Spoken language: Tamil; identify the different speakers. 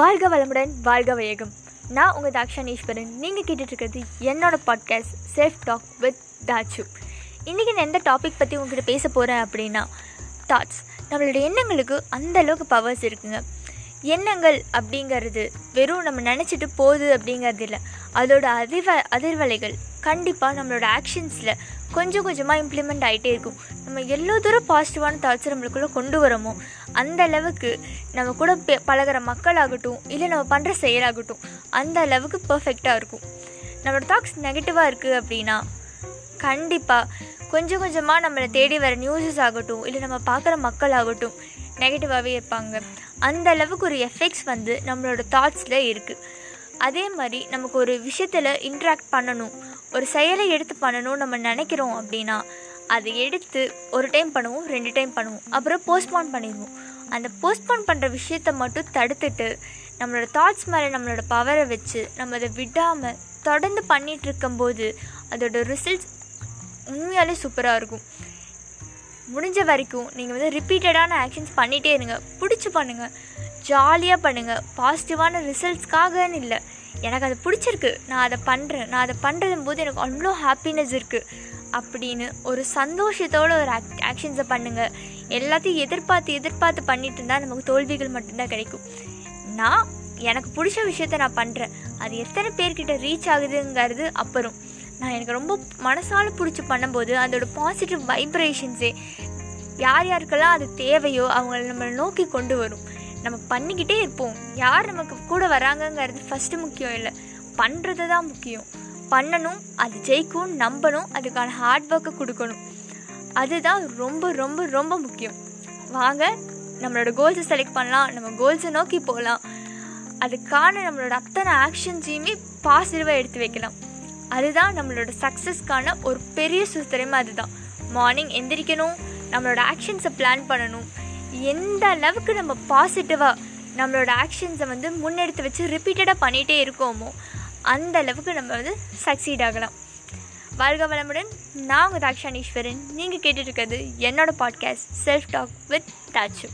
Speaker 1: வாழ்க வளமுடன் வாழ்க வையகம் நான் உங்கள் தாக்ஷானீஸ்வரன். நீங்கள் கேட்டுட்ருக்கிறது என்னோட podcast self talk with Thachu இன்றைக்கி நான் எந்த டாபிக் பற்றி உங்ககிட்ட பேச போகிறேன் அப்படின்னா தாட்ஸ் நம்மளோட எண்ணங்களுக்கு அந்த அளவுக்கு பவர்ஸ் இருக்குங்க. எண்ணங்கள் அப்படிங்கிறது வெறும் நம்ம நினச்சிட்டு போகுது அப்படிங்கிறது இல்லை. அதோட அதிர்வ அதிர்வலைகள் கண்டிப்பாக நம்மளோட ஆக்ஷன்ஸில் கொஞ்சம் கொஞ்சமாக இம்ப்ளிமெண்ட் ஆகிட்டே இருக்கும். நம்ம எவ்வளோ தூரம் பாசிட்டிவான தாட்ஸ் நம்மளுக்குள்ளே கொண்டு வரோமோ அந்த அளவுக்கு நம்ம கூட பெ பழகிற மக்களாகட்டும் இல்லை நம்ம பண்ணுற செயலாகட்டும் அந்த அளவுக்கு பர்ஃபெக்டாக இருக்கும். நம்மளோட தாட்ஸ் நெகட்டிவாக இருக்குது அப்படின்னா கண்டிப்பாக கொஞ்சம் கொஞ்சமாக நம்மளை தேடி வர நியூஸஸ் ஆகட்டும் இல்லை நம்ம பார்க்குற மக்கள் ஆகட்டும் நெகட்டிவாகவே இருப்பாங்க. அந்த அளவுக்கு ஒரு எஃபெக்ட்ஸ் வந்து நம்மளோட தாட்ஸில் இருக்குது அதே மாதிரி நமக்கு ஒரு விஷயத்தில் இன்ட்ராக்ட் பண்ணணும். ஒரு செயலை எடுத்து பண்ணணும் நம்ம நினைக்கிறோம் அப்படின்னா அதை எடுத்து ஒரு டைம் பண்ணுவோம் ரெண்டு டைம் பண்ணுவோம். அப்புறம் போஸ்ட்போன் பண்ணிடுவோம். அந்த போஸ்ட்போன் பண்ணுற விஷயத்த மட்டும் தடுத்துட்டு நம்மளோட தாட்ஸ் மேலே நம்மளோட பவரை வச்சு நம்ம அதை விடாமல் தொடர்ந்து பண்ணிகிட்டு இருக்கும்போது அதோட ரிசல்ட்ஸ் உண்மையாலே சூப்பராக இருக்கும். முடிஞ்ச வரைக்கும் நீங்கள் வந்து ரிப்பீட்டடான ஆக்ஷன்ஸ் பண்ணிகிட்டே இருங்க. பிடிச்சி பண்ணுங்கள் ஜாலியாக பண்ணுங்கள் பாசிட்டிவான ரிசல்ட்ஸ்க்காகன்னு இல்லை. எனக்கு அது பிடிச்சிருக்கு. நான் அதை பண்ணுறேன் நான் அதை பண்ணுறதும் போது எனக்கு அவ்வளோ ஹாப்பினஸ் இருக்குது அப்படின்னு ஒரு சந்தோஷத்தோட ஒரு ஆக் ஆக்ஷன்ஸை பண்ணுங்கள் எல்லாத்தையும் எதிர்பார்த்து எதிர்பார்த்து பண்ணிட்டு இருந்தால் நமக்கு தோல்விகள் மட்டும்தான் கிடைக்கும். நான் எனக்கு பிடிச்ச விஷயத்த நான் பண்ணுறேன் அது எத்தனை பேர்கிட்ட ரீச் ஆகுதுங்கிறது அப்புறம். நான் எனக்கு ரொம்ப மனசால் பிடிச்சி பண்ணும்போது அதோட பாசிட்டிவ் வைப்ரேஷன்ஸே யார் யாருக்கெல்லாம் அது தேவையோ அவங்கள நம்மளை நோக்கி கொண்டு வரும். நம்ம பண்ணிக்கிட்டே இருப்போம். யார் நமக்கு கூட வராங்கங்கிறது ஃபஸ்ட்டு முக்கியம் இல்லை. பண்ணுறது தான் முக்கியம். பண்ணணும் அது ஜெயிக்கும் நம்பணும் அதுக்கான ஹார்ட் ஒர்க்கை கொடுக்கணும். அதுதான் ரொம்ப ரொம்ப ரொம்ப முக்கியம். வாங்க நம்மளோட கோல்ஸை செலக்ட் பண்ணலாம். நம்ம கோல்ஸை நோக்கி போகலாம். அதுக்கான நம்மளோட அத்தனை ஆக்ஷன்ஸையுமே பாசிட்டிவாக எடுத்து வைக்கலாம். அதுதான் நம்மளோட சக்ஸஸ்க்கான ஒரு பெரிய சுத்திரமே அதுதான். மார்னிங் எந்திரிக்கணும். நம்மளோட ஆக்ஷன்ஸை பிளான் பண்ணணும். எந்த அளவுக்கு நம்ம பாசிட்டிவாக நம்மளோட ஆக்ஷன்ஸை வந்து முன்னெடுத்து வச்சு ரிப்பீட்டடாக பண்ணிகிட்டே இருக்கோமோ அந்த அளவுக்கு நம்ம வந்து சக்சீட் ஆகலாம். வாழ்க வளமுடன். நான் உங்கள் தாக்ஷானீஸ்வரன். நீங்கள் கேட்டுட்ருக்கிறது என்னோடய podcast self talk with Thachu